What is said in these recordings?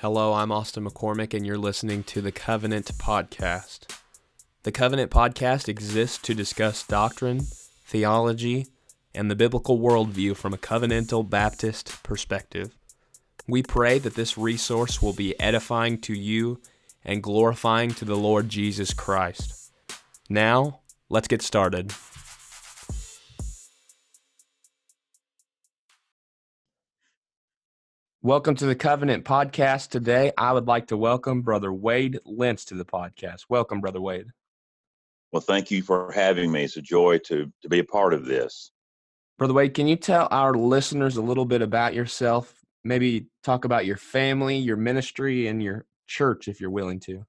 Hello, I'm Austin McCormick, and you're listening to the Covenant Podcast. The Covenant Podcast exists to discuss doctrine, theology, and the biblical worldview from a covenantal Baptist perspective. We pray that this resource will be edifying to you and glorifying to the Lord Jesus Christ. Now, let's get started. Welcome to the Covenant Podcast. Today, I would like to welcome Brother Wade Lentz to the podcast. Welcome, Brother Wade. Well, thank you for having me. It's a joy to, to be a part of this. Brother Wade, can you tell our listeners a little bit about yourself? Maybe talk about your family, your ministry, and your church if you're willing to.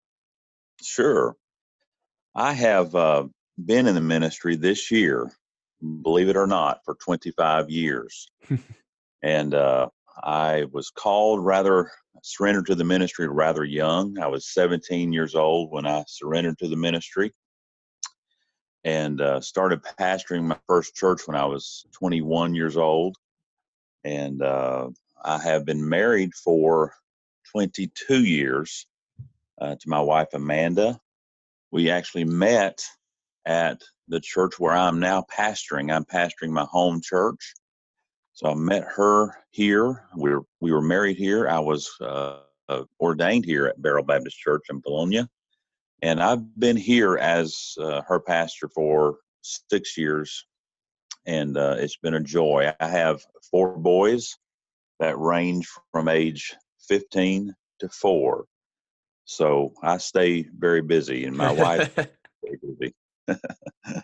Sure. I have uh, been in the ministry this year, believe it or not, for 25 years. and uh, I was called rather, surrendered to the ministry rather young. I was 17 years old when I surrendered to the ministry and uh, started pastoring my first church when I was 21 years old. And uh, I have been married for 22 years uh, to my wife, Amanda. We actually met at the church where I'm now pastoring. I'm pastoring my home church. So I met her here. We were we were married here. I was uh, ordained here at Beryl Baptist Church in Vilonia, and I've been here as uh, her pastor for six years, and uh, it's been a joy. I have four boys that range from age 15 to four, so I stay very busy, and my wife very busy.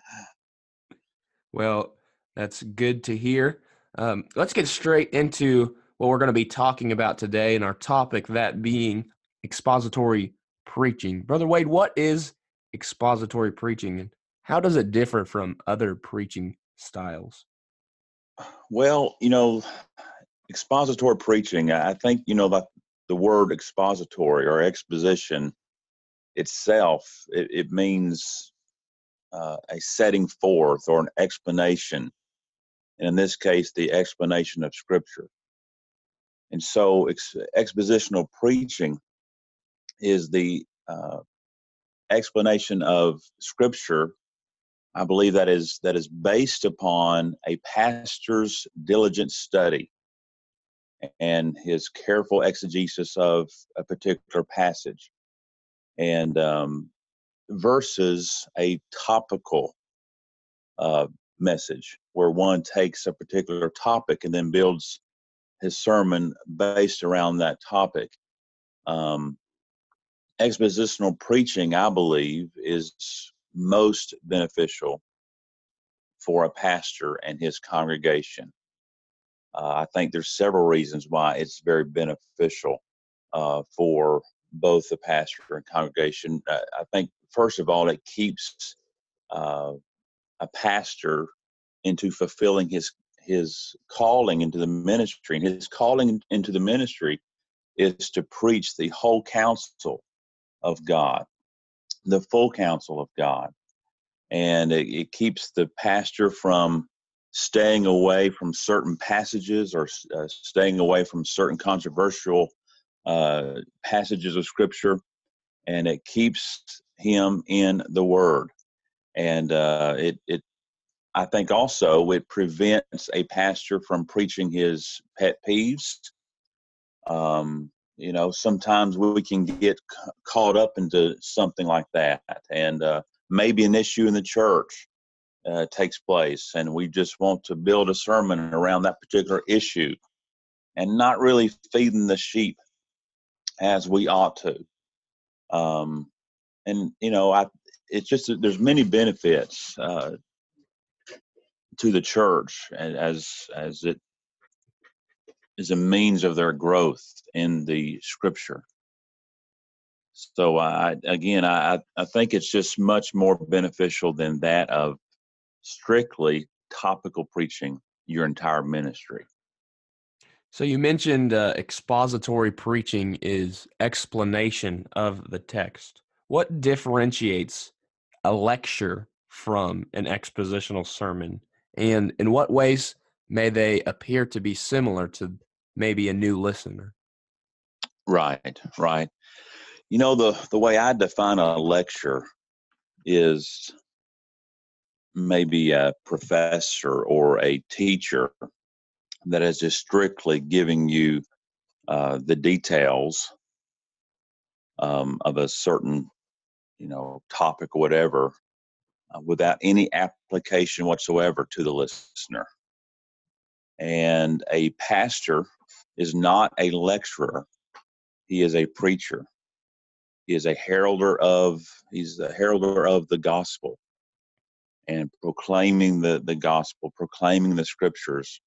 well, that's good to hear. Um, let's get straight into what we're going to be talking about today and our topic, that being expository preaching. Brother Wade, what is expository preaching and how does it differ from other preaching styles? Well, you know, expository preaching, I think, you know, that the word expository or exposition itself, it, it means uh, a setting forth or an explanation and in this case, the explanation of Scripture. And so, ex- expositional preaching is the uh, explanation of Scripture. I believe that is that is based upon a pastor's diligent study and his careful exegesis of a particular passage, and um, versus a topical uh, message where one takes a particular topic and then builds his sermon based around that topic. Um, expositional preaching, I believe, is most beneficial for a pastor and his congregation. Uh, I think there's several reasons why it's very beneficial uh, for both the pastor and congregation. Uh, I think, first of all, it keeps uh, a pastor into fulfilling his his calling into the ministry. And his calling into the ministry is to preach the whole counsel of God, the full counsel of God. And it, it keeps the pastor from staying away from certain passages or uh, staying away from certain controversial uh, passages of scripture. And it keeps him in the word and uh, it it I think also it prevents a pastor from preaching his pet peeves. Um, you know, sometimes we can get caught up into something like that, and uh, maybe an issue in the church uh, takes place, and we just want to build a sermon around that particular issue, and not really feeding the sheep as we ought to. Um, and you know, I it's just there's many benefits uh, to the church as as it is a means of their growth in the scripture. So I again I I think it's just much more beneficial than that of strictly topical preaching your entire ministry. So you mentioned uh, expository preaching is explanation of the text. What differentiates a lecture from an expositional sermon? And in what ways may they appear to be similar to maybe a new listener? Right, right. You know the the way I define a lecture is maybe a professor or a teacher that is just strictly giving you uh, the details um, of a certain you know topic or whatever uh, without any application whatsoever to the listener. And a pastor is not a lecturer. He is a preacher. He is a heralder of he's the heralder of the gospel and proclaiming the the gospel proclaiming the scriptures.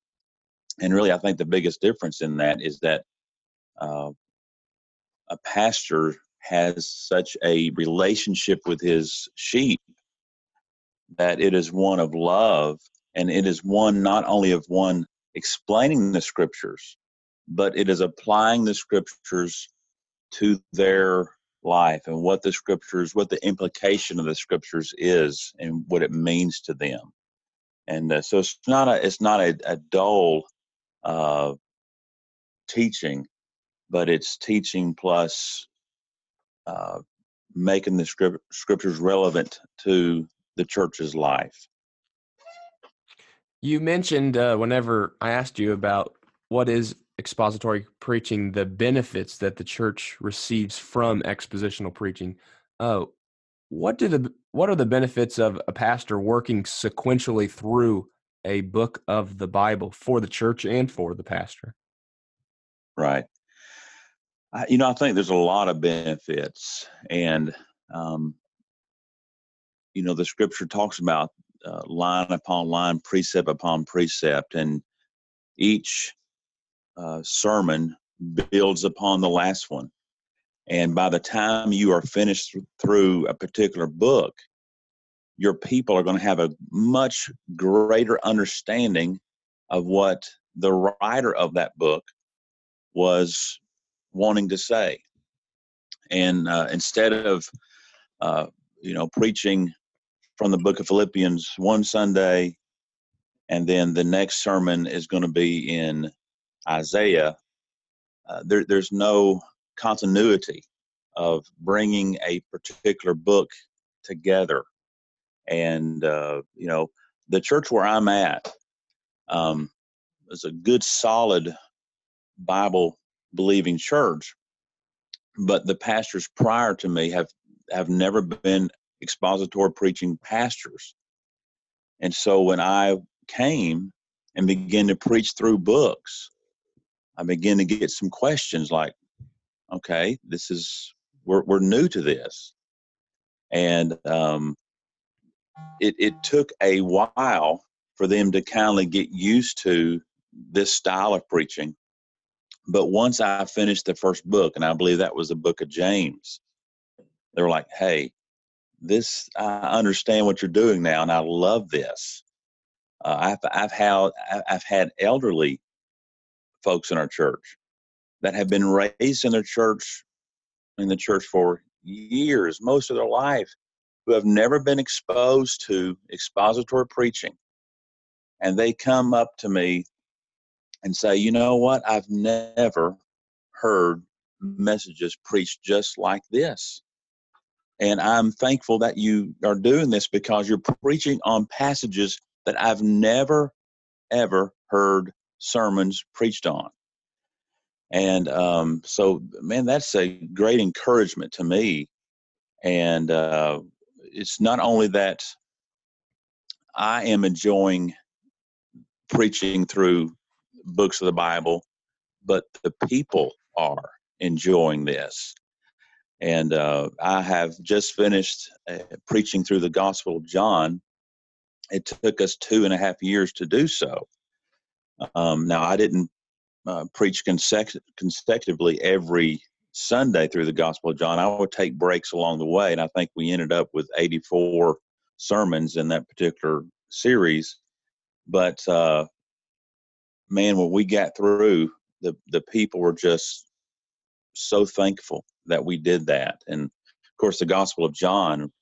And really i think the biggest difference in that is that uh, a pastor has such a relationship with his sheep that it is one of love and it is one not only of one explaining the scriptures but it is applying the scriptures to their life and what the scriptures what the implication of the scriptures is and what it means to them. And uh, so it's not a it's not a, a dull uh, teaching but it's teaching plus uh, making the script, scriptures relevant to the church's life. You mentioned uh, whenever I asked you about what is expository preaching, the benefits that the church receives from expositional preaching. Uh, what do the what are the benefits of a pastor working sequentially through a book of the Bible for the church and for the pastor? Right. I, you know, I think there's a lot of benefits, and um, you know, the scripture talks about uh, line upon line, precept upon precept, and each uh, sermon builds upon the last one. And by the time you are finished through a particular book, your people are going to have a much greater understanding of what the writer of that book was wanting to say. And uh, instead of, uh, you know, preaching from the book of Philippians one Sunday, and then the next sermon is going to be in Isaiah, uh, there, there's no continuity of bringing a particular book together. And, uh, you know, the church where I'm at um, is a good, solid Bible believing church, but the pastors prior to me have have never been expository preaching pastors. And so when I came and began to preach through books, I began to get some questions like, okay, this is we're we're new to this, and um, it it took a while for them to kind of get used to this style of preaching but once I finished the first book, and I believe that was the book of James, they were like, hey, this, I understand what you're doing now, and I love this. Uh, I've, I've, had, I've had elderly folks in our church that have been raised in their church, in the church for years, most of their life, who have never been exposed to expository preaching. And they come up to me and say, you know what? I've never heard messages preached just like this. And I'm thankful that you are doing this because you're preaching on passages that I've never, ever heard sermons preached on. And um, so, man, that's a great encouragement to me. And uh, it's not only that I am enjoying preaching through books of the Bible, but the people are enjoying this. And uh, I have just finished uh, preaching through the Gospel of John. It took us two and a half years to do so. Um, now, I didn't uh, preach consecutively every Sunday through the Gospel of John. I would take breaks along the way, and I think we ended up with 84 sermons in that particular series. But uh, man, when we got through, the the people were just so thankful that we did that. And of course, the Gospel of John,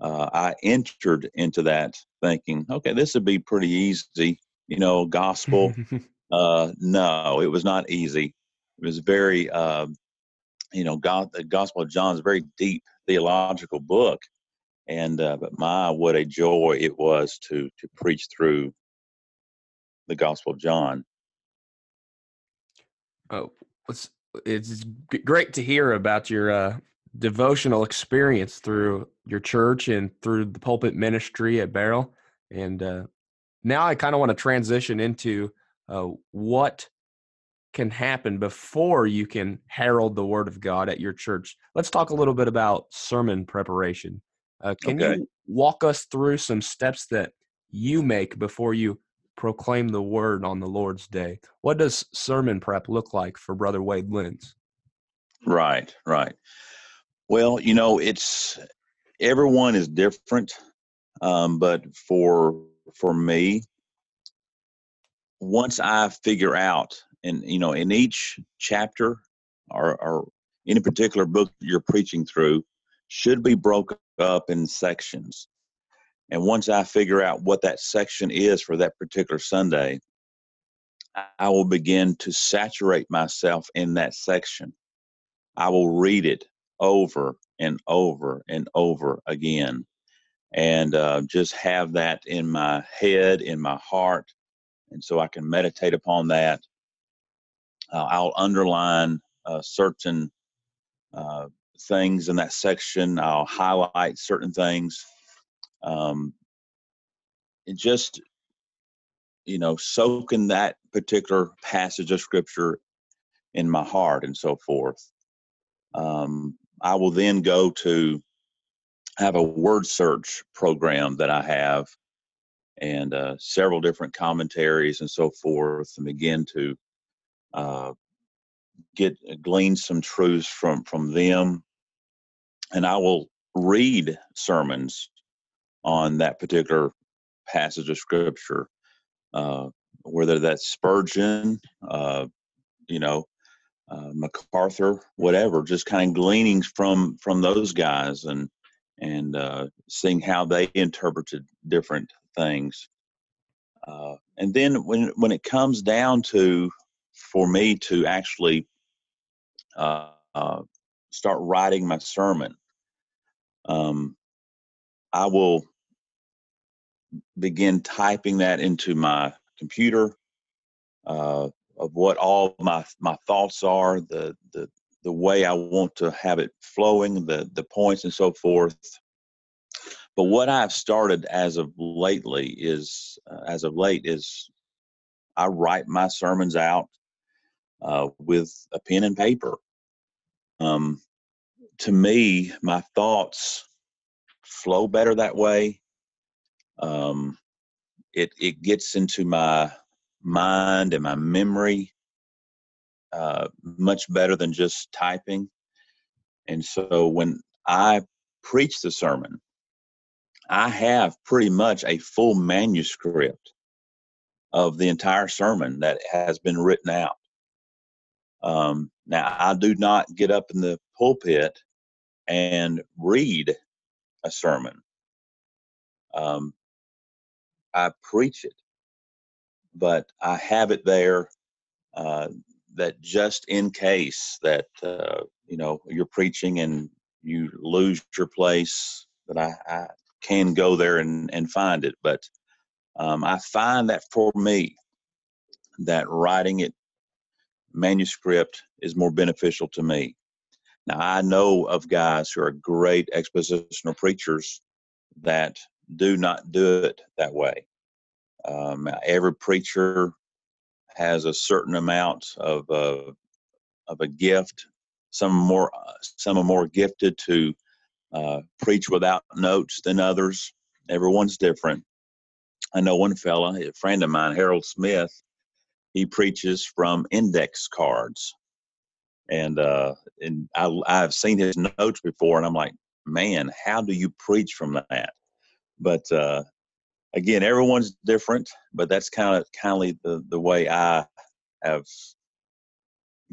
uh, I entered into that thinking, okay, this would be pretty easy, you know, gospel. uh, no, it was not easy. It was very uh, you know, God, the Gospel of John is a very deep theological book, and uh, but my what a joy it was to to preach through the Gospel of John. Oh, it's it's great to hear about your uh, devotional experience through your church and through the pulpit ministry at Beryl. And uh, now I kind of want to transition into uh, what can happen before you can herald the word of God at your church. Let's talk a little bit about sermon preparation. Uh, can okay. you walk us through some steps that you make before you proclaim the word on the Lord's day? What does sermon prep look like for Brother Wade Lentz? Right, right. Well, you know, it's everyone is different, um, but for for me, once I figure out, and you know, in each chapter or, or any particular book you're preaching through, should be broken up in sections. And once I figure out what that section is for that particular Sunday, I will begin to saturate myself in that section. I will read it over and over and over again and uh, just have that in my head, in my heart. And so I can meditate upon that. Uh, I'll underline uh, certain uh, things in that section, I'll highlight certain things. Um, and just, you know, soaking that particular passage of scripture in my heart and so forth. Um, I will then go to have a word search program that I have and uh, several different commentaries and so forth, and begin to uh, get glean some truths from from them. And I will read sermons on that particular passage of scripture, uh, whether that's Spurgeon, uh, you know, uh, MacArthur, whatever, just kind of gleanings from from those guys and and uh, seeing how they interpreted different things. Uh, and then when when it comes down to for me to actually uh, start writing my sermon, um, I will begin typing that into my computer uh, of what all my my thoughts are, the the the way I want to have it flowing, the the points and so forth. But what I've started as of lately is, uh, as of late, is I write my sermons out uh, with a pen and paper. Um, to me, my thoughts flow better that way. Um, it it gets into my mind and my memory uh, much better than just typing. And so when I preach the sermon, I have pretty much a full manuscript of the entire sermon that has been written out. Um, now, I do not get up in the pulpit and read a sermon. Um, I preach it but I have it there uh, that just in case that uh, you know you're preaching and you lose your place, that I, I can go there and, and find it. But um, I find that for me, that writing it manuscript is more beneficial to me. Now I know of guys who are great expositional preachers that do not do it that way. Um, every preacher has a certain amount of uh, of a gift. Some more, some are more gifted to uh, preach without notes than others. Everyone's different. I know one fella, a friend of mine, Harold Smith. He preaches from index cards, and uh, and I, I've seen his notes before, and I'm like, man, how do you preach from that? But uh, again, everyone's different, but that's kind of kindly the the way I have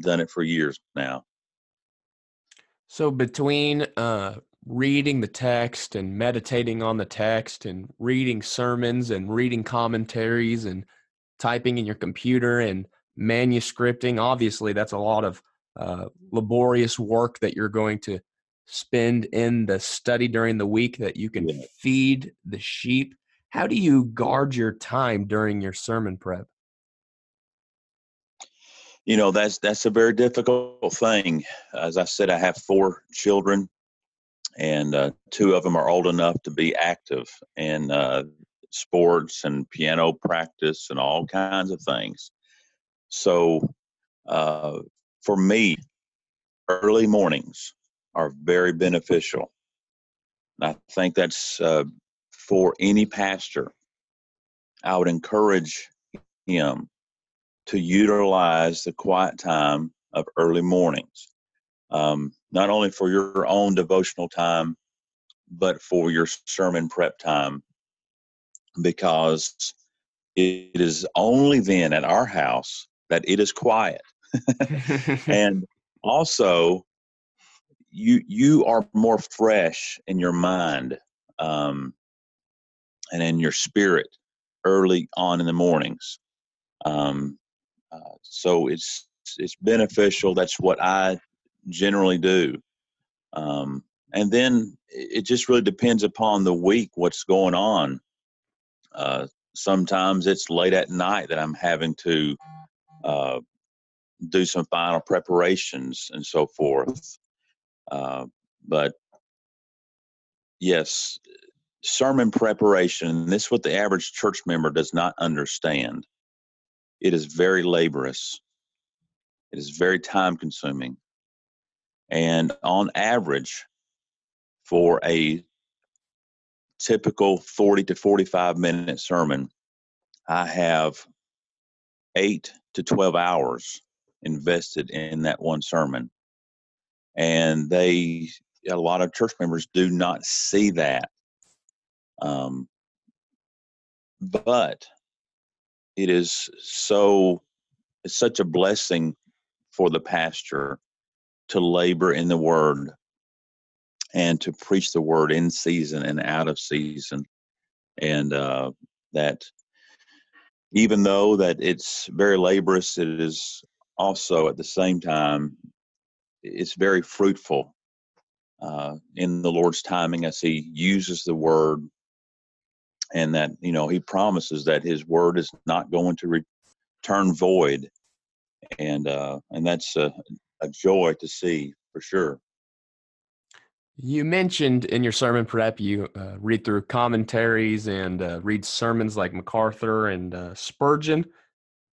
done it for years now. So between uh, reading the text and meditating on the text and reading sermons and reading commentaries and typing in your computer and manuscripting, obviously that's a lot of uh, laborious work that you're going to spend in the study during the week that you can yeah. feed the sheep. How do you guard your time during your sermon prep? You know, that's that's a very difficult thing. As I said, I have four children, and uh, two of them are old enough to be active in uh, sports and piano practice and all kinds of things. So, uh, for me, early mornings are very beneficial. I think that's uh, for any pastor. I would encourage him to utilize the quiet time of early mornings, um, not only for your own devotional time, but for your sermon prep time, because it is only then at our house that it is quiet. and also, you you are more fresh in your mind um, and in your spirit early on in the mornings. Um, uh, so it's it's beneficial. That's what I generally do. Um, and then it just really depends upon the week what's going on. Uh, sometimes it's late at night that I'm having to uh, do some final preparations and so forth. Uh, but yes, sermon preparation, this is what the average church member does not understand. It is very laborious, it is very time consuming. And on average, for a typical 40 to 45 minute sermon, I have eight to 12 hours invested in that one sermon and they a lot of church members do not see that um, but it is so it's such a blessing for the pastor to labor in the word and to preach the word in season and out of season and uh, that even though that it's very laborious it is also at the same time it's very fruitful uh, in the Lord's timing as He uses the Word, and that you know He promises that His Word is not going to return void, and uh, and that's a, a joy to see for sure. You mentioned in your sermon prep you uh, read through commentaries and uh, read sermons like MacArthur and uh, Spurgeon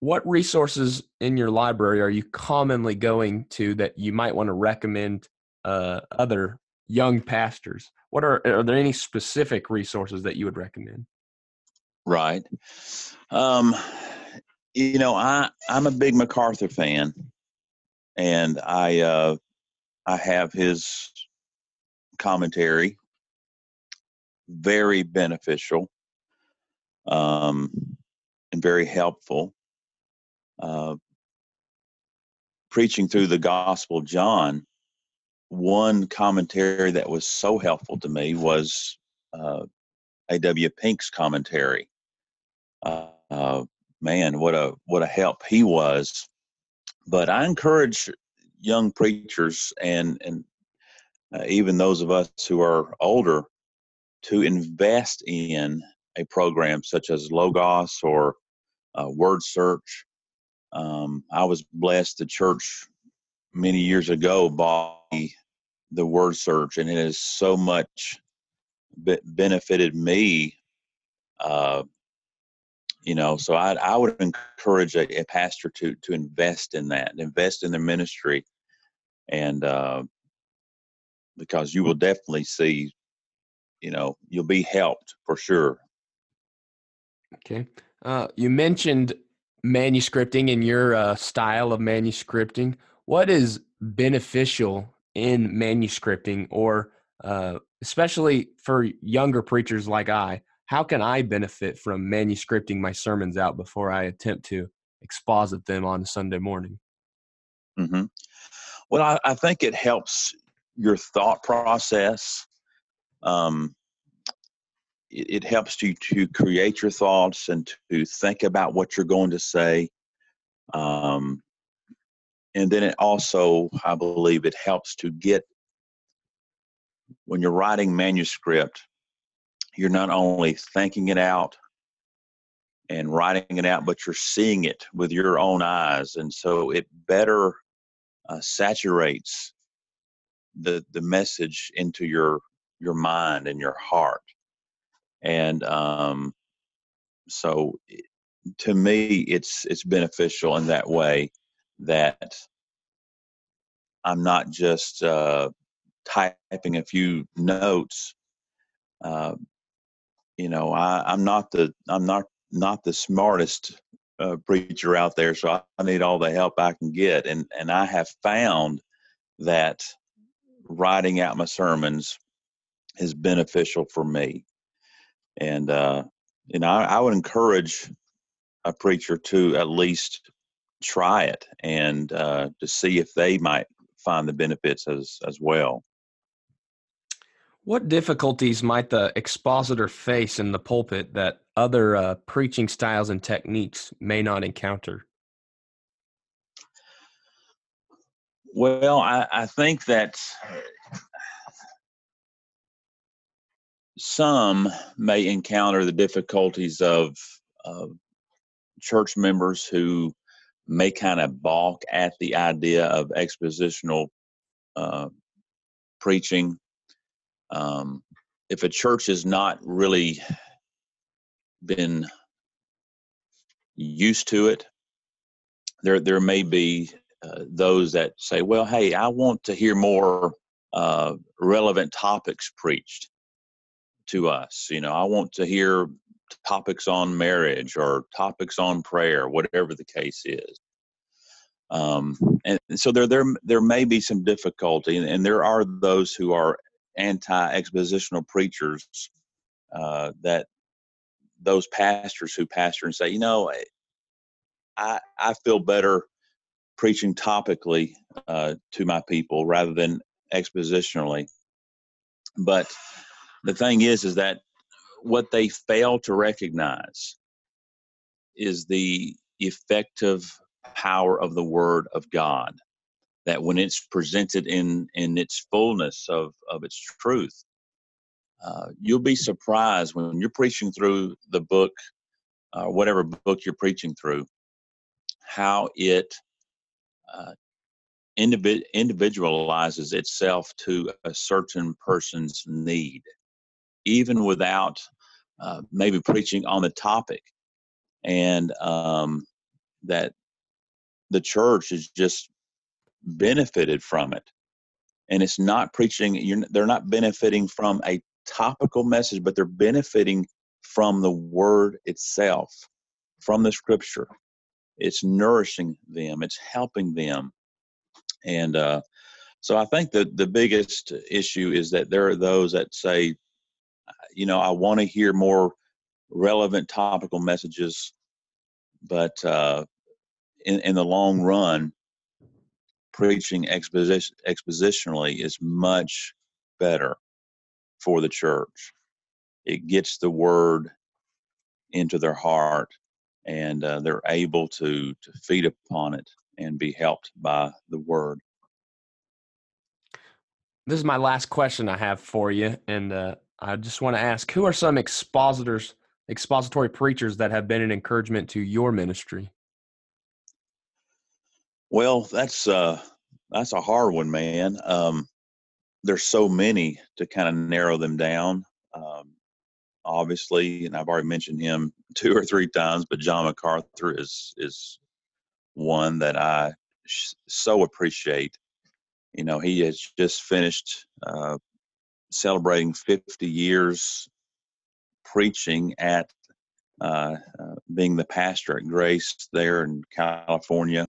what resources in your library are you commonly going to that you might want to recommend uh, other young pastors? What are are there any specific resources that you would recommend? Right. Um, you know, I I'm a big MacArthur fan, and I uh, I have his commentary very beneficial um, and very helpful uh, preaching through the Gospel of John, one commentary that was so helpful to me was uh, A.W. Pink's commentary. Uh, uh, man, what a what a help he was! But I encourage young preachers and and uh, even those of us who are older to invest in a program such as Logos or uh, Word Search um, I was blessed. The church many years ago bought the word search, and it has so much be- benefited me. Uh, you know, so I, I would encourage a, a, pastor to to invest in that, invest in their ministry, and uh, because you will definitely see, you know, you'll be helped for sure. Okay. Uh, you mentioned manuscripting and your uh, style of manuscripting, what is beneficial in manuscripting, or uh, especially for younger preachers like I? How can I benefit from manuscripting my sermons out before I attempt to exposit them on Sunday morning? Mm-hmm. Well, I, I, think it helps your thought process. Um, it, it helps you to create your thoughts and to think about what you're going to say. Um, and then it also, I believe, it helps to get when you're writing manuscript, you're not only thinking it out and writing it out, but you're seeing it with your own eyes, and so it better uh, saturates the the message into your your mind and your heart, and um, so to me, it's it's beneficial in that way that I'm not just uh, typing a few notes. Uh, you know, I, I'm not the I'm not not the smartest uh, preacher out there, so I, I need all the help I can get. And and I have found that writing out my sermons is beneficial for me. And uh, you know, I, I would encourage a preacher to at least try it and uh, to see if they might find the benefits as as well. What difficulties might the expositor face in the pulpit that other uh, preaching styles and techniques may not encounter? Well, I, I think that some may encounter the difficulties of, church members who may kind of balk at the idea of expositional uh, preaching. Um, if a church has not really been used to it, there there may be uh, those that say, "Well, hey, I want to hear more uh, relevant topics preached to us. You know, I want to hear topics on marriage or topics on prayer, whatever the case is. Um, and so there, there, there may be some difficulty, and, and there are those who are anti-expositional preachers uh, that those pastors who pastor and say, you know, I I feel better preaching topically uh, to my people rather than expositionally. But the thing is, is that what they fail to recognize is the effective power of the word of God. That when it's presented in in its fullness of of its truth, uh, you'll be surprised when you're preaching through the book, uh, whatever book you're preaching through, how it uh, individ- individualizes itself to a certain person's need even without uh, maybe preaching on the topic, and um, that the church has just benefited from it. And it's not preaching; you're, they're not benefiting from a topical message, but they're benefiting from the word itself, from the scripture. It's nourishing them. It's helping them, and uh, so I think that the biggest issue is that there are those that say you know, I want to hear more relevant topical messages, but uh, in, in the long run, preaching exposition, expositionally is much better for the church. It gets the word into their heart, and uh, they're able to to feed upon it and be helped by the word. This is my last question I have for you, and uh, I just want to ask who are some expositors, expository preachers that have been an encouragement to your ministry? Well, that's uh that's a hard one, man. Um there's so many to kind of narrow them down. Um obviously, and I've already mentioned him two or three times, but John MacArthur is is one that I sh- so appreciate. You know, he has just finished uh, celebrating 50 years preaching at uh, uh, being the pastor at Grace there in California,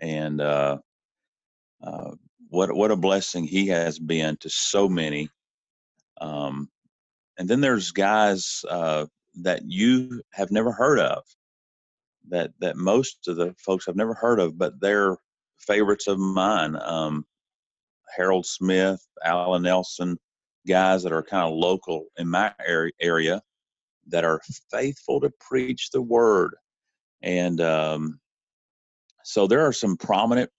and uh, uh, what what a blessing he has been to so many. Um, and then there's guys uh, that you have never heard of, that that most of the folks have never heard of, but they're favorites of mine. Um, Harold Smith, Alan Nelson, guys that are kind of local in my area that are faithful to preach the word. And um, so there are some prominent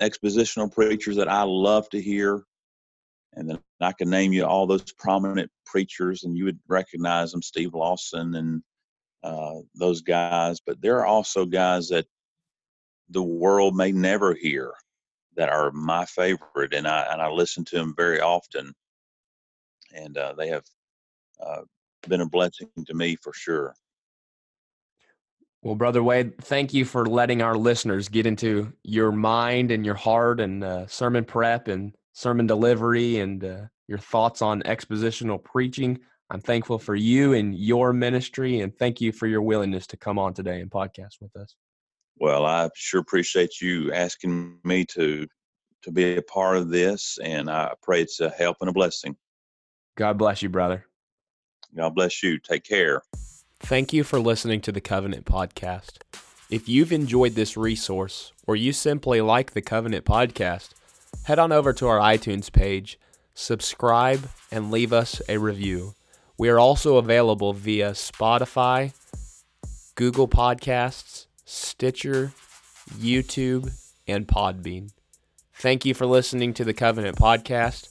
expositional preachers that I love to hear. And then I can name you all those prominent preachers, and you would recognize them Steve Lawson and uh, those guys. But there are also guys that the world may never hear that are my favorite, and I and I listen to them very often, and uh, they have uh, been a blessing to me for sure. Well, Brother Wade, thank you for letting our listeners get into your mind and your heart and uh, sermon prep and sermon delivery and uh, your thoughts on expositional preaching. I'm thankful for you and your ministry, and thank you for your willingness to come on today and podcast with us. Well, I sure appreciate you asking me to to be a part of this, and I pray it's a help and a blessing. God bless you, brother. God bless you. Take care. Thank you for listening to the Covenant Podcast. If you've enjoyed this resource or you simply like the Covenant Podcast, head on over to our iTunes page, subscribe, and leave us a review. We are also available via Spotify, Google Podcasts, Stitcher, YouTube, and Podbean. Thank you for listening to the Covenant Podcast.